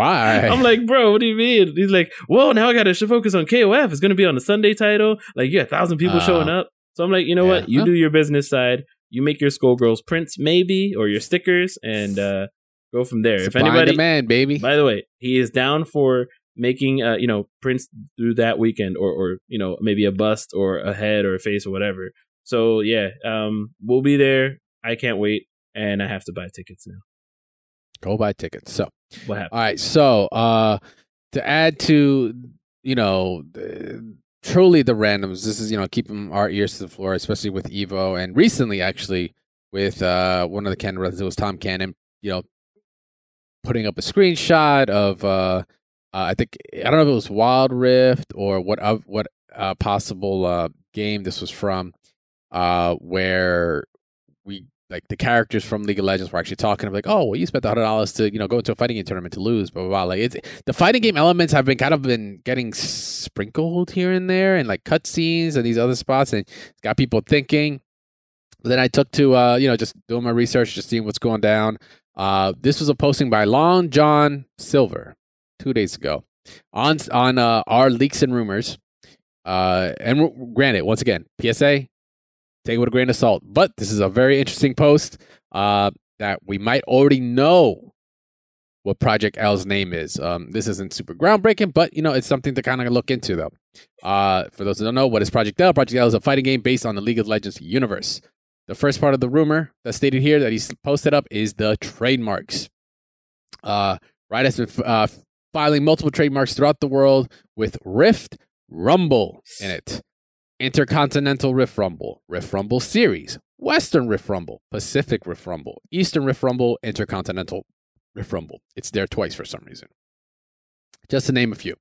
Why? I'm like, bro, what do you mean? He's like, well, now I got to focus on KOF. It's going to be on the Sunday title. Like, yeah, a thousand people Ah. showing up. So I'm like, you know Yeah. what? You do your business side. You make your Skullgirls prints, maybe, or your stickers, and uh, go from there. if Supply and anybody, demand, baby. by the way, he is down for making, uh, you know, prints through that weekend, or, or you know, maybe a bust or a head or a face or whatever. So yeah, um, we'll be there. I can't wait, and I have to buy tickets now. Go buy tickets. So, What happened? all right. So, uh, to add to, you know, the, truly the randoms, this is, you know, keeping our ears to the floor, especially with Evo. And recently, actually, with uh, one of the Cannon brothers, it was Tom Cannon, you know, putting up a screenshot of, uh, uh, I think, I don't know if it was Wild Rift or what, of what uh, possible uh, game this was from, uh, where like the characters from League of Legends were actually talking about like, oh, well, you spent hundred dollars to you know go into a fighting game tournament to lose, blah blah blah. Like it's the fighting game elements have been kind of been getting sprinkled here and there, and like cutscenes and these other spots, and it's got people thinking. But then I took to uh, you know just doing my research, just seeing what's going down. Uh, this was a posting by Long John Silver two days ago on on uh, our leaks and rumors. Uh, and granted, once again, PSA, take it with a grain of salt. But this is a very interesting post uh, that we might already know what Project L's name is. Um, this isn't super groundbreaking, but you know it's something to kind of look into, though. Uh, for those who don't know, what is Project L? Project L is a fighting game based on the League of Legends universe. The first part of the rumor that's stated here that he's posted up is the trademarks. Uh, Riot has been f- uh, filing multiple trademarks throughout the world with Rift Rumble in it. Intercontinental Rift Rumble, Rift Rumble Series, Western Rift Rumble, Pacific Rift Rumble, Eastern Rift Rumble, Intercontinental Rift Rumble. It's there twice for some reason. Just to name a few.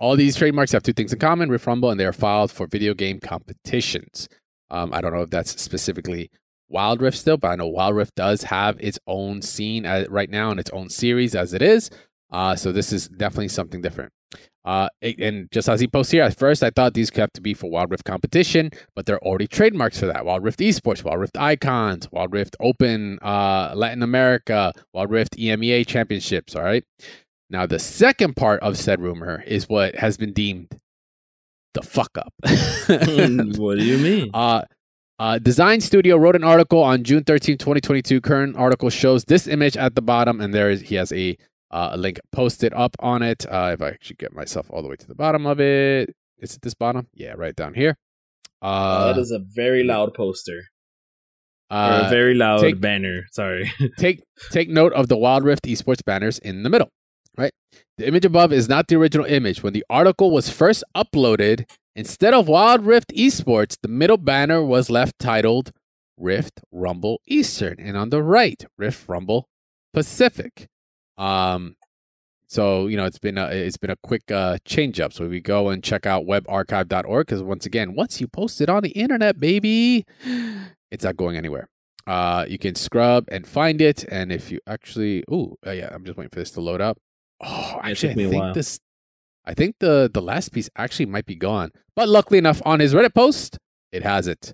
All these trademarks have two things in common Rift Rumble, and they are filed for video game competitions. Um, I don't know if that's specifically Wild Rift still, but I know Wild Rift does have its own scene right now and its own series as it is. Uh, so this is definitely something different. Uh, and just as he posts here, at first I thought these could have to be for Wild Rift competition, but there are already trademarks for that. Wild Rift Esports, Wild Rift Icons, Wild Rift Open uh, Latin America, Wild Rift EMEA Championships. All right. Now the second part of said rumor is what has been deemed the fuck up. what do you mean? Uh, uh, Design Studio wrote an article on June 13, 2022. Current article shows this image at the bottom, and there is he has a, uh, a link posted up on it. Uh, if I actually get myself all the way to the bottom of it, is it this bottom? Yeah, right down here. Uh, that is a very loud poster. uh, a very loud take- banner. Sorry. take take note of the Wild Rift esports banners in the middle. Right, the image above is not the original image. When the article was first uploaded, instead of Wild Rift Esports, the middle banner was left titled Rift Rumble Eastern, and on the right, Rift Rumble Pacific. Um, so you know it's been a, it's been a quick uh, change up. So we go and check out webarchive.org because once again, once you post it on the internet, baby, it's not going anywhere. Uh, you can scrub and find it, and if you actually, oh uh, yeah, I'm just waiting for this to load up. Oh, actually, I a think while. this, I think the the last piece actually might be gone, but luckily enough, on his Reddit post, it has it.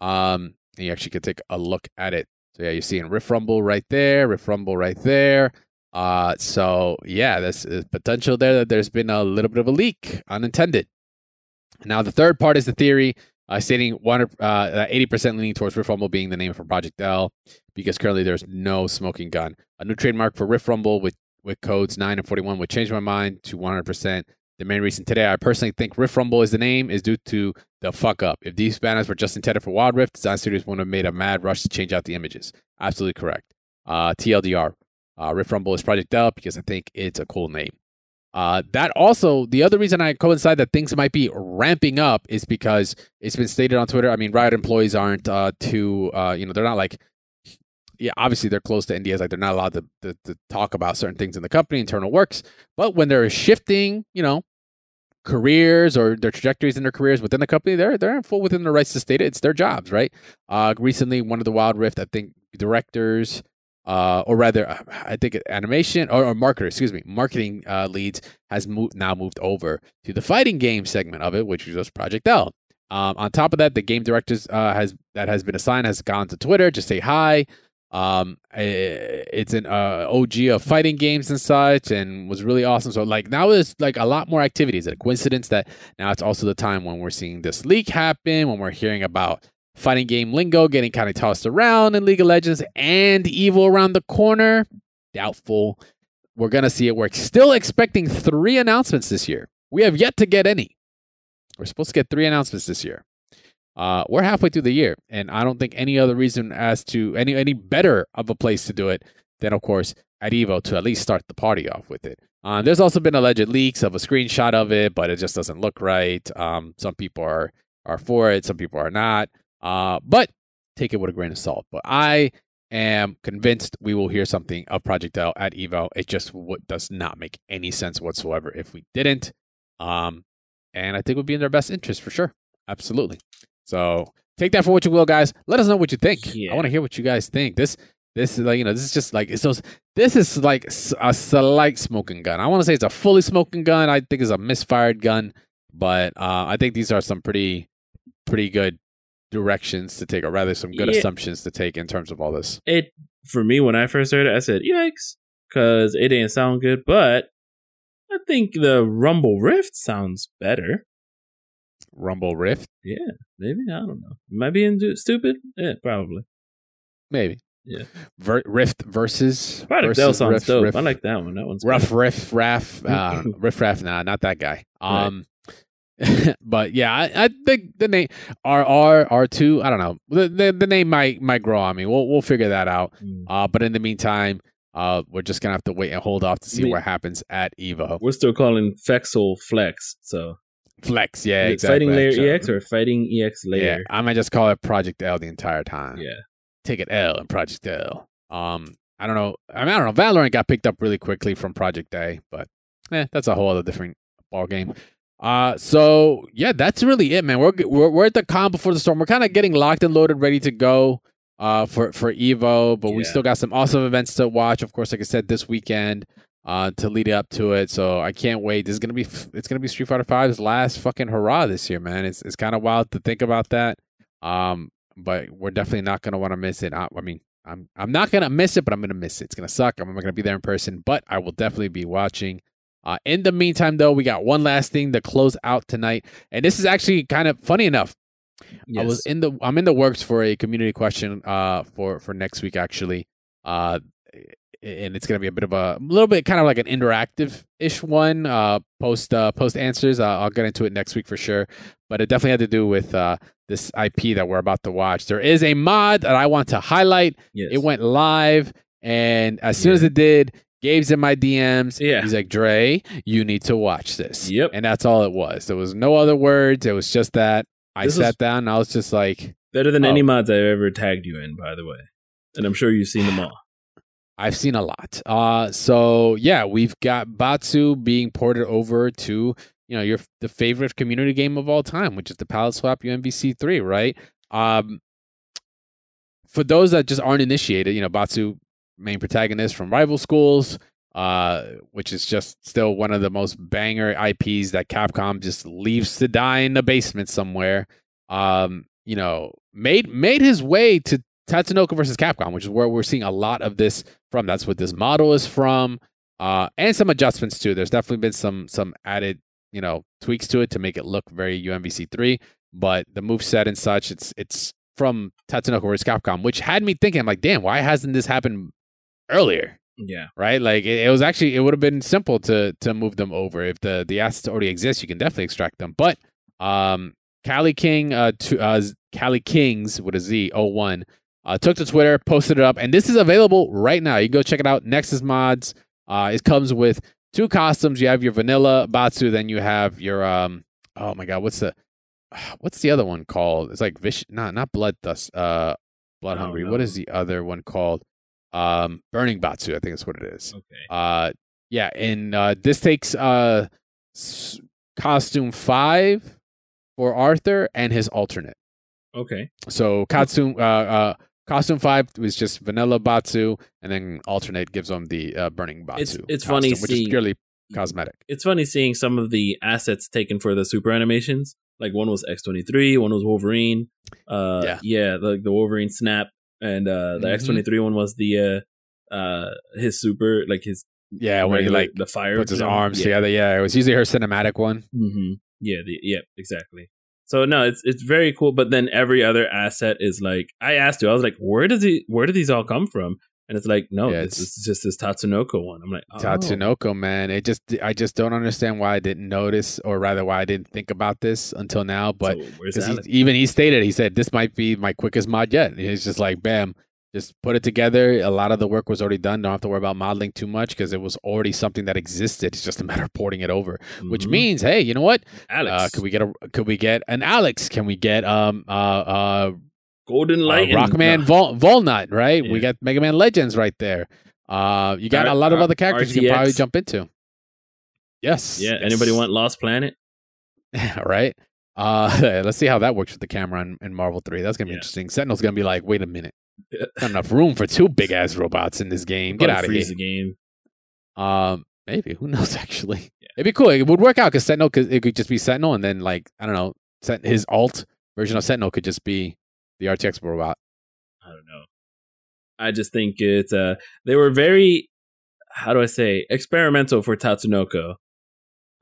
Um, and you actually can take a look at it. So yeah, you're seeing Rift Rumble right there, Rift Rumble right there. Uh, so yeah, there's uh, potential there that there's been a little bit of a leak, unintended. Now the third part is the theory, uh, stating one uh, eighty percent leaning towards Rift Rumble being the name for Project L, because currently there's no smoking gun. A new trademark for Rift Rumble with with codes nine and forty one would change my mind to one hundred percent. The main reason today, I personally think Rift Rumble is the name, is due to the fuck up. If these banners were just intended for Wild Rift, Design Studios wouldn't have made a mad rush to change out the images. Absolutely correct. Uh, TLDR, uh, Rift Rumble is Project L because I think it's a cool name. Uh, that also, the other reason I coincide that things might be ramping up is because it's been stated on Twitter. I mean, Riot employees aren't uh, too, uh, you know, they're not like, yeah, obviously they're close to NDAs, like they're not allowed to, to, to talk about certain things in the company, internal works. But when they're shifting, you know, careers or their trajectories in their careers within the company, they're they're in full within their rights to state it. It's their jobs, right? Uh, recently, one of the Wild Rift, I think, directors uh, or rather, uh, I think animation or, or marketer, excuse me, marketing uh, leads has moved now moved over to the fighting game segment of it, which is just Project L. Um, on top of that, the game directors uh, has that has been assigned has gone to Twitter to say hi. Um, it's an uh, OG of fighting games and such, and was really awesome. So like now there's like a lot more activities. A coincidence that now it's also the time when we're seeing this leak happen, when we're hearing about fighting game lingo getting kind of tossed around in League of Legends and Evo around the corner. Doubtful. We're going to see it work. Still expecting three announcements this year. We have yet to get any. We're supposed to get three announcements this year. Uh, we're halfway through the year, and I don't think any other reason as to any any better of a place to do it than, of course, at Evo to at least start the party off with it. Uh, there's also been alleged leaks of a screenshot of it, but it just doesn't look right. Um, some people are are for it, some people are not. Uh, but take it with a grain of salt. But I am convinced we will hear something of Project L at Evo. It just w- does not make any sense whatsoever if we didn't. Um, and I think it would be in their best interest for sure. Absolutely. So take that for what you will, guys. Let us know what you think. Yeah. I want to hear what you guys think. This this is like you know this is just like it's those this is like a slight smoking gun. I want to say it's a fully smoking gun. I think it's a misfired gun, but uh, I think these are some pretty pretty good directions to take, or rather, some good yeah. assumptions to take in terms of all this. It for me when I first heard it, I said yikes because it didn't sound good. But I think the Rumble Rift sounds better. Rumble Rift? Yeah, maybe I don't know. Am I being stupid? Yeah, probably. Maybe. Yeah. Ver- Rift versus. Product versus sounds but yeah, I, I, think the name R R R two. I don't know. The, the, the name might might grow on me. We'll we'll figure that out. Mm. Uh, but in the meantime, uh, we're just gonna have to wait and hold off to see what happens at Evo. We're still calling Fexel Flex. So Flex, yeah, exactly. Fighting Layer EX or Fighting EX Layer. Yeah, I might just call it Project L the entire time. Yeah, take it L and Project L. Um, I don't know. I mean, I don't know. Valorant got picked up really quickly from Project A, but eh, that's a whole other different ball game. Uh, so yeah, that's really it, man. We're we're, we're at the calm before the storm. We're kind of getting locked and loaded, ready to go. Uh, for for Evo, but yeah. we still got some awesome events to watch. Of course, like I said, this weekend, uh, to lead up to it. So I can't wait. This is gonna be it's gonna be Street Fighter V's last fucking hurrah this year, man. It's it's kind of wild to think about that. Um, but we're definitely not gonna want to miss it. I, I mean, I'm I'm not gonna miss it, but I'm gonna miss it. It's gonna suck. I'm not gonna be there in person, but I will definitely be watching. Uh, in the meantime, though, we got one last thing to close out tonight, and this is actually kind of funny enough. Yes. I was in the I'm in the works for a community question uh for for next week actually. Uh and it's gonna be a bit of a, a little bit kind of like an interactive ish one. Uh, post uh, post answers. Uh, I'll get into it next week for sure. But it definitely had to do with uh, this IP that we're about to watch. There is a mod that I want to highlight. Yes. It went live, and as soon yeah. as it did, Gabe's in my DMs. Yeah. He's like, Dre, you need to watch this. Yep. And that's all it was. There was no other words. It was just that. I this sat down and I was just like Better than oh. any mods I've ever tagged you in, by the way. And I'm sure you've seen them all. I've seen a lot. Uh so yeah, we've got Batsu being ported over to, you know, your the favorite community game of all time, which is the Palette Swap UMVC three, right? Um for those that just aren't initiated, you know, Batsu main protagonist from rival schools, uh, which is just still one of the most banger IPs that Capcom just leaves to die in the basement somewhere. Um, you know, made made his way to Tatsunoko versus Capcom, which is where we're seeing a lot of this from. That's what this model is from, uh, and some adjustments too. There's definitely been some some added you know tweaks to it to make it look very UMVC three. But the move set and such, it's it's from Tatsunoko versus Capcom, which had me thinking, I'm like, damn, why hasn't this happened earlier. Yeah. right? Like it, it was actually it would have been simple to to move them over if the the assets already exist. You can definitely extract them, but um, Cali King, uh, to, uh, Cali Kings with a Z, 01, uh, took to Twitter, posted it up, and this is available right now. You can go check it out. Nexus Mods. Uh, it comes with two costumes. You have your vanilla Batsu, then you have your um. Oh my God, what's the what's the other one called? It's like Vish, not not Blood Dust. Uh, Blood Oh, Hungry. no. What is the other one called? Um, Burning Batsu. I think that's what it is. Okay. Uh, yeah, and uh, this takes uh s- costume five for Arthur and his alternate. Okay. So costume uh, uh costume five was just vanilla Batsu, and then alternate gives him the uh, burning Batsu. It's- it's funny costume, which is seeing- purely cosmetic. It's funny seeing some of the assets taken for the super animations. Like one was X twenty three, one was Wolverine. Uh, Yeah. yeah, the the Wolverine snap, and uh, the Mhm. X twenty three one was the uh, uh, his super, like his Yeah, when he like the fire puts his arms yeah. together. Yeah, it was usually her cinematic one. hmm Yeah, the, yeah, exactly. So no, it's it's very cool. But then every other asset is like I asked you, I was like, where does he where do these all come from? And it's like, no, Yeah, this it's- is just this Tatsunoko one. I'm like, oh. Tatsunoko, man. It just I just don't understand why I didn't notice, or rather why I didn't think about this until now. But So he, even he stated, he said, this might be my quickest mod yet. He's just like, bam, just put it together. A lot of the work was already done. Don't have to worry about modeling too much because it was already something that existed. It's just a matter of porting it over. Which Mhm. means, hey, you know what? Alex, Uh, could we get a? Could we get an Alex? Can we get um uh uh, Golden uh Light, and- Rockman. Vol- Volnutt? Right? We got Mega Man Legends right there. Uh, you got R- a lot of R- other characters you can probably jump into. Yes. Yeah, yes. anybody want Lost Planet? right? Uh, let's see how that works with the camera in, in Marvel 3. That's going to be Yeah. interesting. Sentinel's going to be like, wait a minute. Not enough room for two big ass robots in this game. Get out of freeze here. the game. Um, maybe. Who knows, actually? Yeah. It'd be cool. It would work out because Sentinel, could, it could just be Sentinel, and then, like, I don't know, his alt version of Sentinel could just be the RTX robot. I don't know. I just think it's uh they were very how do I say experimental for Tatsunoko.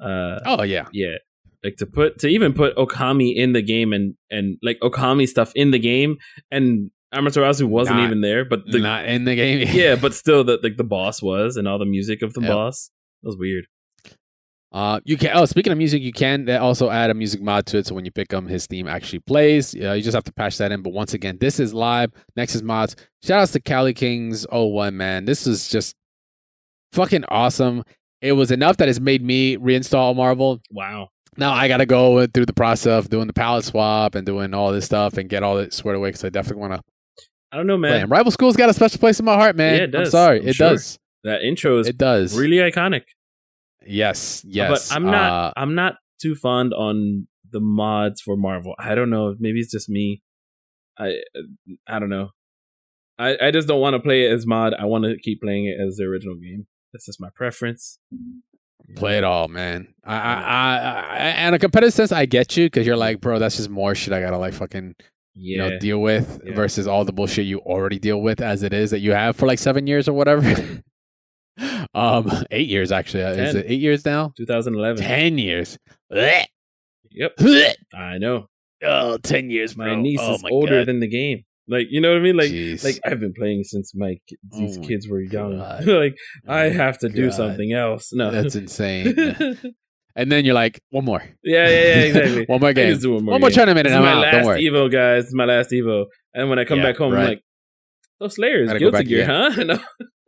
Uh Oh, yeah. yeah. Like to put to even put Okami in the game and and like Okami stuff in the game and Amaterasu wasn't Not- even there, but the Not in the game. yeah, but still the like the boss was and all the music of the Yep. boss. That was weird. Uh, you can. Oh, speaking of music, you can also add a music mod to it. So when you pick him, his theme actually plays. Yeah, you just have to patch that in. But once again, this is live. Nexus Mods. Shout outs to Cali Kings Oh one man. This is just fucking awesome. It was enough that it's made me reinstall Marvel. Wow. Now I gotta go through the process of doing the palette swap and doing all this stuff and get all it squared away because I definitely want to I don't know, man. Rival School's got a special place in my heart, man. Yeah, it I'm does. sorry, I'm it sure. does. That intro is It does. really iconic. Yes, yes. But I'm not. Uh, I'm not too fond on the mods for Marvel. I don't know. Maybe it's just me. I I don't know. I I just don't want to play it as mod. I want to keep playing it as the original game. That's just my preference. Play it all, man. I, I, I, and a competitive sense, I get you because you're like, bro, that's just more shit I gotta like fucking you Yeah. know deal with Yeah. versus all the bullshit you already deal with as it is that you have for like seven years or whatever. um, eight years actually. Uh, Is it eight years now? 2011. Ten years. Blech. Yep. Blech. I know. Oh, 10 years, My bro. niece oh, is my older God. than the game. Like you know what I mean? Like Jeez. like I've been playing since my these Oh my kids were young. God. like I Oh, have to do something else. No. That's insane. and then you're like, one more. yeah, yeah, yeah, exactly. one more I game. one more. One more tournament and I'm my out. Don't last worry. Evo, guys. My last Evo. And when I come Yeah, back home, right. I'm like, those Slayers, Guilty Gear, again. huh? no.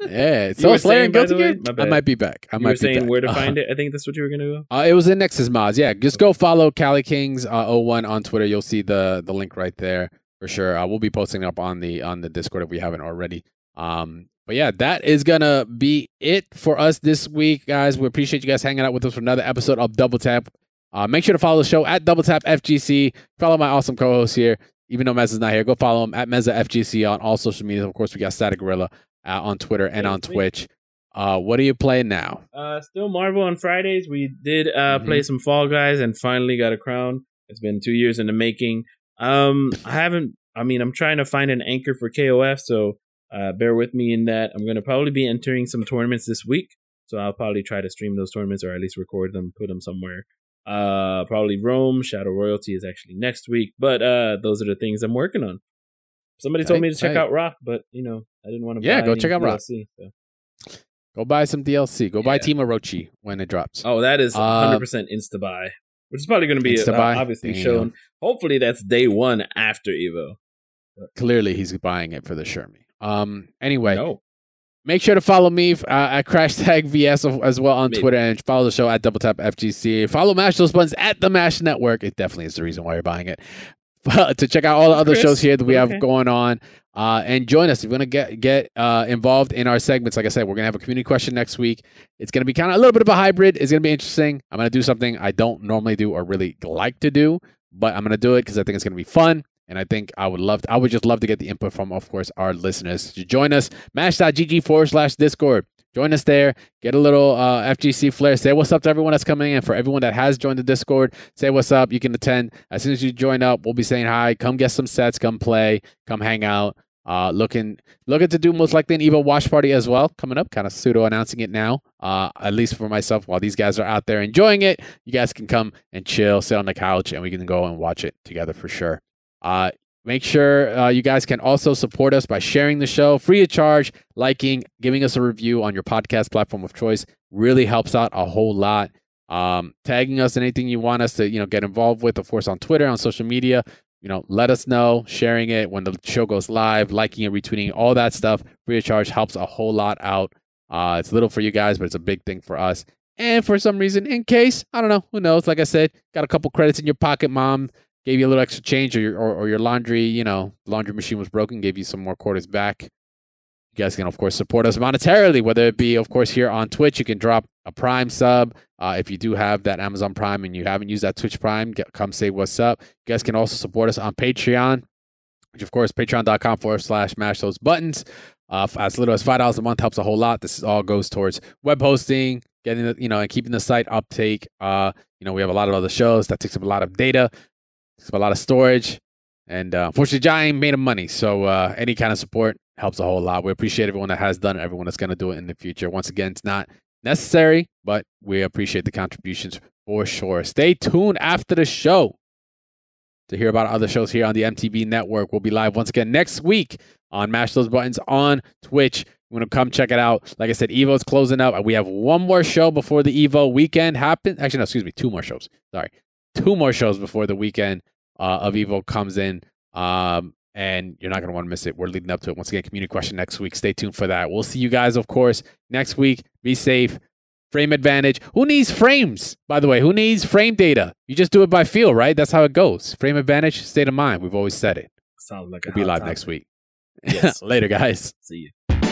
Yeah, so Slayer and Guilty Gear. I might be back. I you might were be saying back. where to Uh, find it. I think that's what you were gonna go. Uh, it was in Nexus Mods. Yeah, just go follow Cali Kings uh, 01 on Twitter. You'll see the the link right there for sure. Uh, we'll be posting up on the on the Discord if we haven't already. Um, but yeah, that is gonna be it for us this week, guys. We appreciate you guys hanging out with us for another episode of Double Tap. Uh, make sure to follow the show at Double Tap FGC. Follow my awesome co-host here. Even though Mez is not here, go follow him at Meza FGC on all social media. Of course, we got Static Gorilla uh, on Twitter and on. Twitch. Uh, what are you playing now? Uh, still Marvel on Fridays. We did uh Mhm. play some Fall Guys and finally got a crown. It's been two years in the making. Um, I haven't. I mean, I'm trying to find an anchor for KOF, so uh, bear with me in that. I'm gonna probably be entering some tournaments this week, so I'll probably try to stream those tournaments or at least record them, put them somewhere. Uh, probably Rome. Shadow Royalty is actually next week, but uh, those are the things I'm working on. Somebody told me to check out Rock, but you know, I didn't want to. Yeah, buy go check out Rock. So. Go buy some DLC. Go buy Yeah. Team Orochi when it drops. Oh, that is Uh, 100% insta buy, which is probably going to be uh, obviously Damn. shown. Hopefully, that's day one after Evo. Clearly, he's buying it for the Shermie. Um. Anyway, No, make sure to follow me uh, at Crash Tag VS as well on Maybe. Twitter and follow the show at Double Tap FGC. Follow Mash Those Buttons at the Mash Network. It definitely is the reason why you're buying it. But to check out all the other Chris, shows here that we have going on. Uh, and join us if you're gonna get get uh, involved in our segments. Like I said, we're gonna have a community question next week. It's gonna be kind of a little bit of a hybrid. It's gonna be interesting. I'm gonna do something I don't normally do or really like to do, but I'm gonna do it because I think it's gonna be fun. And I think I would love to, I would just love to get the input from, of course, our listeners. Join us, mash.gg forward slash Discord. Join us there. Get a little uh, FGC flair. Say what's up to everyone that's coming in. For everyone that has joined the Discord, say what's up. You can attend. As soon as you join up, we'll be saying hi. Come get some sets. Come play. Come hang out. Uh, looking looking to do most likely an Evo watch party as well coming up. Kind of pseudo announcing it now. Uh, at least for myself, while these guys are out there enjoying it, you guys can come and chill, sit on the couch, and we can go and watch it together for sure. Uh, make sure uh, you guys can also support us by sharing the show free of charge, liking, giving us a review on your podcast platform of choice. Really helps out a whole lot. Um, tagging us in anything you want us to, you know, get involved with, of course, on Twitter, on social media. You know, let us know. Sharing it when the show goes live, liking it, retweeting, all that stuff, free of charge helps a whole lot out. Uh, it's little for you guys, but it's a big thing for us. And for some reason, in case I don't know, who knows? Like I said, got a couple credits in your pocket, mom gave you a little extra change, or your or, or your laundry, you know, laundry machine was broken, gave you some more quarters back. You guys can, of course, support us monetarily, whether it be, of course, here on Twitch. You can drop a Prime sub. Uh, if you do have that Amazon Prime and you haven't used that Twitch Prime, get, come say what's up. You guys can also support us on Patreon, which, of course, patreon.com forward slash mash those buttons. Uh, as little as $5 a month helps a whole lot. This all goes towards web hosting, getting the, you know, and keeping the site uptake. Uh, you know, we have a lot of other shows that takes up a lot of data, a lot of storage. And uh, unfortunately, Jai ain't made him money. So uh, any kind of support helps a whole lot. We appreciate everyone that has done it, everyone that's going to do it in the future. Once again, it's not necessary, but we appreciate the contributions for sure. Stay tuned after the show to hear about other shows here on the MTB network. We'll be live once again next week on Mash Those Buttons on Twitch. You want to come check it out. Like I said, Evo's closing up. We have one more show before the Evo weekend happens. Actually, no, excuse me, two more shows. Sorry. Two more shows before the weekend uh, of evil comes in. Um, and you're not going to want to miss it. We're leading up to it. Once again, community question next week. Stay tuned for that. We'll see you guys, of course, next week. Be safe. Frame advantage. Who needs frames, by the way? Who needs frame data? You just do it by feel, right? That's how it goes. Frame advantage, state of mind. We've always said it. sounds like a We'll be live topic. next week. Yes. Later, guys. See you.